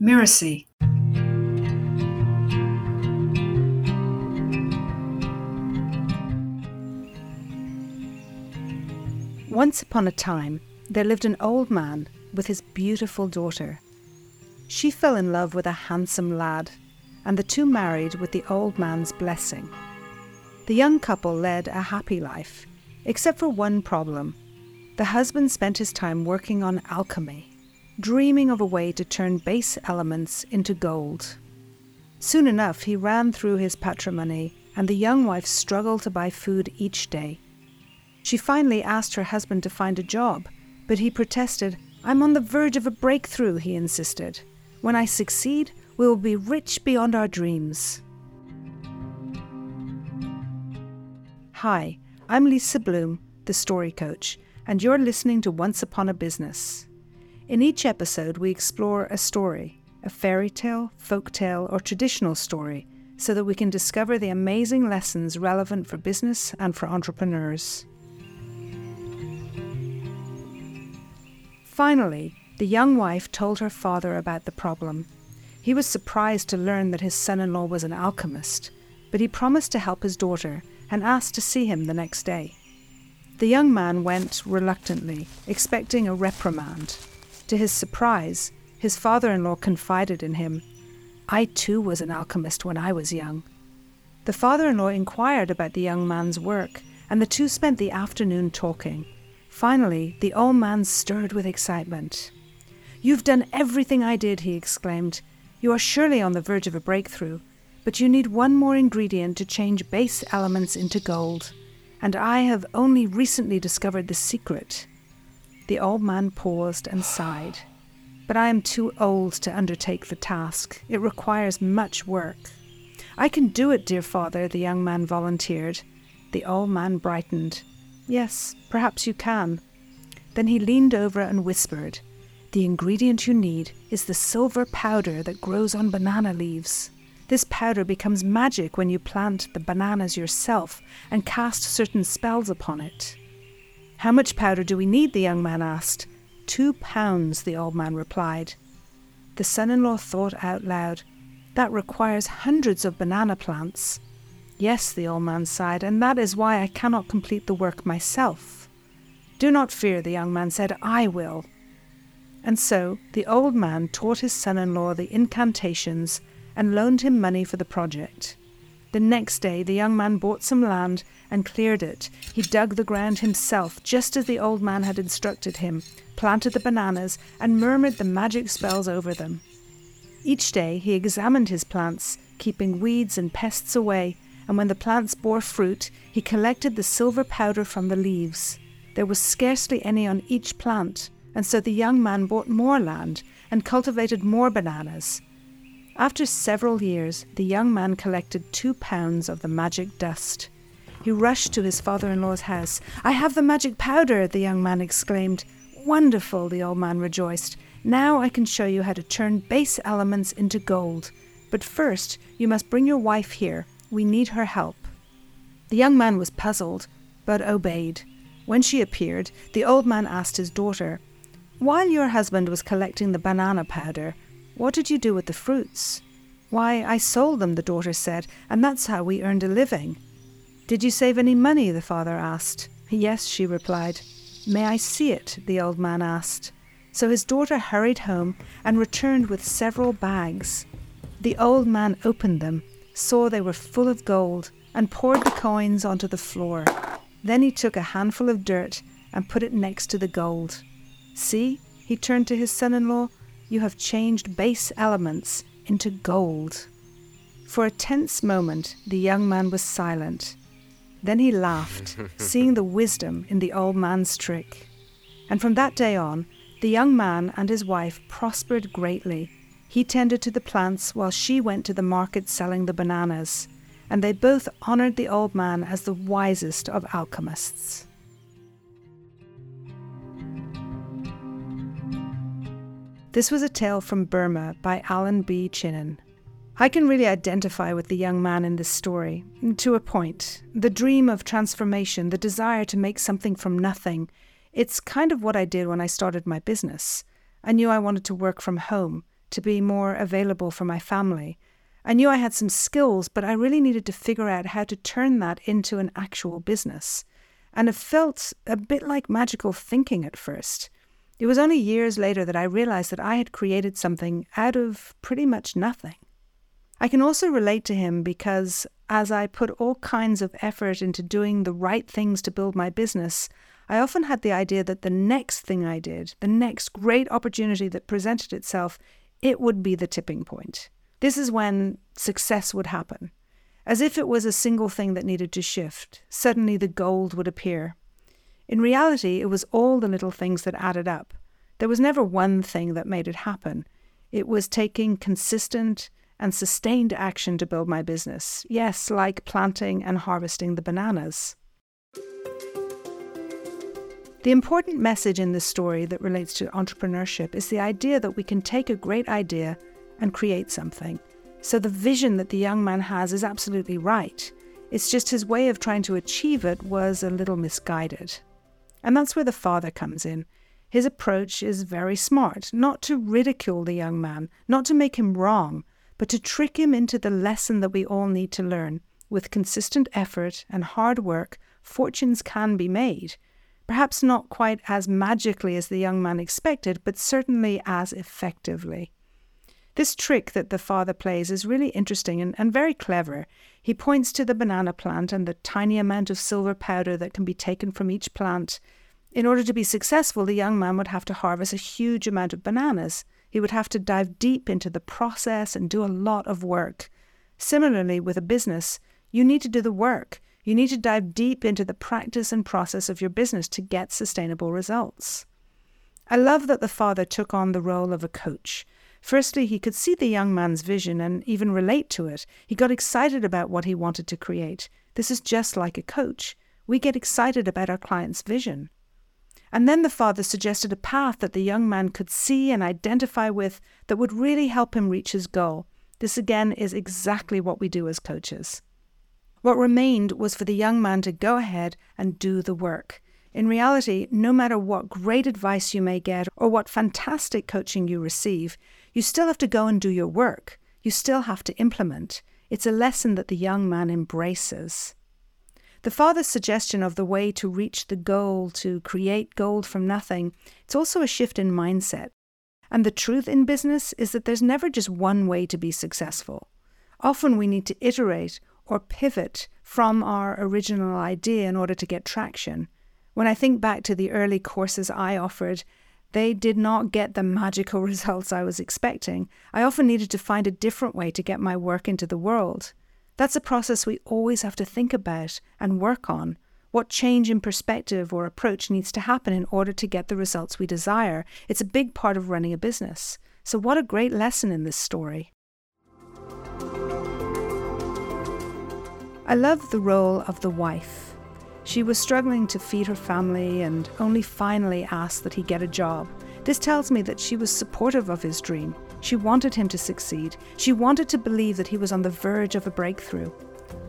Mirasee. Once upon a time, there lived an old man with his beautiful daughter. She fell in love with a handsome lad, and the two married with the old man's blessing. The young couple led a happy life, except for one problem. The husband spent his time working on alchemy, dreaming of a way to turn base elements into gold. Soon enough, he ran through his patrimony, and the young wife struggled to buy food each day. She finally asked her husband to find a job, but he protested, I'm on the verge of a breakthrough, he insisted. When I succeed, we will be rich beyond our dreams. Hi, I'm Lisa Bloom, the story coach, and you're listening to Once Upon a Business. In each episode, we explore a story, a fairy tale, folk tale, or traditional story, so that we can discover the amazing lessons relevant for business and for entrepreneurs. Finally, the young wife told her father about the problem. He was surprised to learn that his son in law was an alchemist, but he promised to help his daughter and asked to see him the next day. The young man went reluctantly, expecting a reprimand. To his surprise, his father in law confided in him, I too was an alchemist when I was young. The father in law inquired about the young man's work, and the two spent the afternoon talking. Finally, the old man stirred with excitement. You've done everything I did, he exclaimed. You are surely on the verge of a breakthrough, but you need one more ingredient to change base elements into gold, and I have only recently discovered the secret. The old man paused and sighed. But I am too old to undertake the task. It requires much work. I can do it, dear father, the young man volunteered. The old man brightened. Yes, perhaps you can. Then he leaned over and whispered, The ingredient you need is the silver powder that grows on banana leaves. This powder becomes magic when you plant the bananas yourself and cast certain spells upon it. How much powder do we need? the young man asked. Two pounds, the old man replied. The son in law thought out loud. That requires hundreds of banana plants. Yes, the old man sighed, and that is why I cannot complete the work myself. Do not fear, the young man said, I will. And so the old man taught his son in law the incantations and loaned him money for the project. The next day, the young man bought some land and cleared it. He dug the ground himself, just as the old man had instructed him, planted the bananas, and murmured the magic spells over them. Each day he examined his plants, keeping weeds and pests away, and when the plants bore fruit, he collected the silver powder from the leaves. There was scarcely any on each plant, and so the young man bought more land and cultivated more bananas. After several years, the young man collected two pounds of the magic dust. He rushed to his father in law's house. I have the magic powder, the young man exclaimed. Wonderful, the old man rejoiced. Now I can show you how to turn base elements into gold. But first, you must bring your wife here. We need her help. The young man was puzzled, but obeyed. When she appeared, the old man asked his daughter, While your husband was collecting the banana powder, what did you do with the fruits? Why, I sold them, the daughter said, and that's how we earned a living. Did you save any money? the father asked. Yes, she replied. May I see it? the old man asked. So his daughter hurried home and returned with several bags. The old man opened them saw they were full of gold, and poured the coins onto the floor. Then he took a handful of dirt and put it next to the gold. See, he turned to his son in law, you have changed base elements into gold. For a tense moment, the young man was silent. Then he laughed, seeing the wisdom in the old man's trick. And from that day on, the young man and his wife prospered greatly he tended to the plants while she went to the market selling the bananas, and they both honoured the old man as the wisest of alchemists. This was a tale from Burma by Allan B. Chinen. I can really identify with the young man in this story, to a point. The dream of transformation, the desire to make something from nothing, it's kind of what I did when I started my business. I knew I wanted to work from home, to be more available for my family. I knew I had some skills, but I really needed to figure out how to turn that into an actual business. And it felt a bit like magical thinking at first. It was only years later that I realized that I had created something out of pretty much nothing. I can also relate to him because as I put all kinds of effort into doing the right things to build my business, I often had the idea that the next thing I did, the next great opportunity that presented itself, it would be the tipping point. This is when success would happen. As if it was a single thing that needed to shift, suddenly the gold would appear. In reality, it was all the little things that added up. There was never one thing that made it happen. It was taking consistent and sustained action to build my business. Yes, like planting and harvesting the bananas. The important message in this story that relates to entrepreneurship is the idea that we can take a great idea and create something. So the vision that the young man has is absolutely right. It's just his way of trying to achieve it was a little misguided. And that's where the father comes in. His approach is very smart, not to ridicule the young man, not to make him wrong, but to trick him into the lesson that we all need to learn. With consistent effort and hard work, fortunes can be made. Perhaps not quite as magically as the young man expected, but certainly as effectively. This trick that the father plays is really interesting and, and, very clever. He points to the banana plant and the tiny amount of silver powder that can be taken from each plant. In order to be successful, the young man would have to harvest a huge amount of bananas. He would have to dive deep into the process and do a lot of work. Similarly, with a business, you need to do the work. You need to dive deep into the practice and process of your business to get sustainable results. I love that the father took on the role of a coach. Firstly, he could see the young man's vision and even relate to it. He got excited about what he wanted to create. This is just like a coach. We get excited about our client's vision. And then the father suggested a path that the young man could see and identify with that would really help him reach his goal. This again is exactly what we do as coaches. What remained was for the young man to go ahead and do the work. In reality, no matter what great advice you may get or what fantastic coaching you receive, you still have to go and do your work. You still have to implement. It's a lesson that the young man embraces. The father's suggestion of the way to reach the goal, to create gold from nothing, it's also a shift in mindset. And the truth in business is that there's never just one way to be successful. Often we need to iterate or pivot from our original idea in order to get traction. When I think back to the early courses I offered, they did not get the magical results I was expecting. I often needed to find a different way to get my work into the world. That's a process we always have to think about and work on. What change in perspective or approach needs to happen in order to get the results we desire? It's a big part of running a business. So, what a great lesson in this story. I love the role of the wife. She was struggling to feed her family and only finally asked that he get a job. This tells me that she was supportive of his dream. She wanted him to succeed. She wanted to believe that he was on the verge of a breakthrough.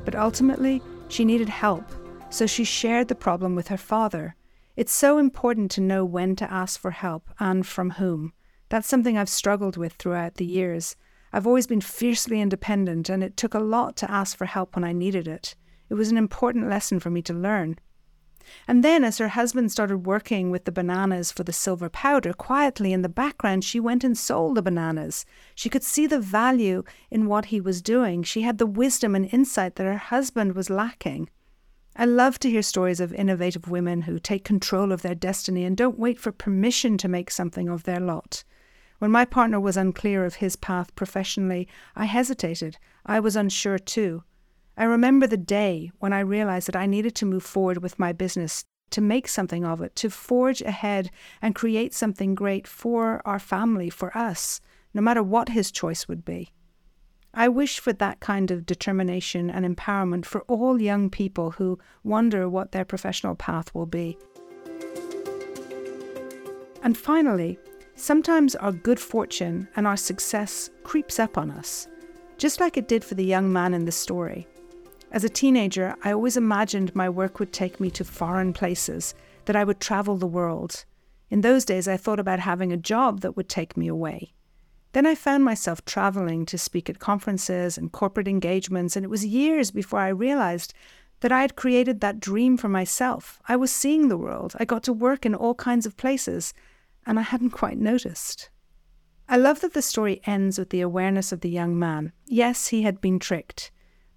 But ultimately, she needed help, so she shared the problem with her father. It's so important to know when to ask for help and from whom. That's something I've struggled with throughout the years. I've always been fiercely independent, and it took a lot to ask for help when I needed it. It was an important lesson for me to learn. And then, as her husband started working with the bananas for the silver powder, quietly in the background, she went and sold the bananas. She could see the value in what he was doing. She had the wisdom and insight that her husband was lacking. I love to hear stories of innovative women who take control of their destiny and don't wait for permission to make something of their lot. When my partner was unclear of his path professionally, I hesitated. I was unsure too. I remember the day when I realized that I needed to move forward with my business, to make something of it, to forge ahead and create something great for our family, for us, no matter what his choice would be. I wish for that kind of determination and empowerment for all young people who wonder what their professional path will be. And finally, Sometimes our good fortune and our success creeps up on us, just like it did for the young man in the story. As a teenager, I always imagined my work would take me to foreign places, that I would travel the world. In those days, I thought about having a job that would take me away. Then I found myself traveling to speak at conferences and corporate engagements, and it was years before I realized that I had created that dream for myself. I was seeing the world. I got to work in all kinds of places, and I hadn't quite noticed. I love that the story ends with the awareness of the young man. Yes, he had been tricked,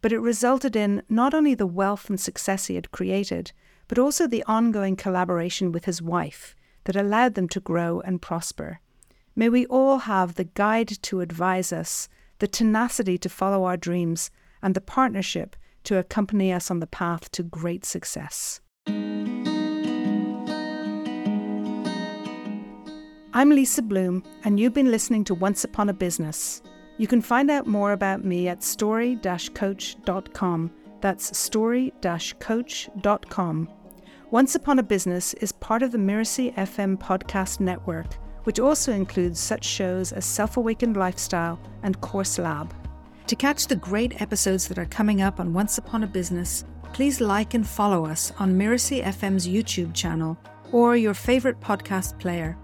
but it resulted in not only the wealth and success he had created, but also the ongoing collaboration with his wife that allowed them to grow and prosper. May we all have the guide to advise us, the tenacity to follow our dreams, and the partnership to accompany us on the path to great success. I'm Lisa Bloom, and you've been listening to Once Upon a Business. You can find out more about me at story coach.com. That's story coach.com. Once Upon a Business is part of the Mirasee FM podcast network, which also includes such shows as Self Awakened Lifestyle and Course Lab. To catch the great episodes that are coming up on Once Upon a Business, please like and follow us on Mirasee FM's YouTube channel or your favourite podcast player.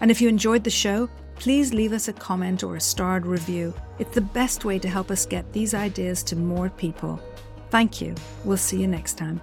And if you enjoyed the show, please leave us a comment or a starred review. It's the best way to help us get these ideas to more people. Thank you. We'll see you next time.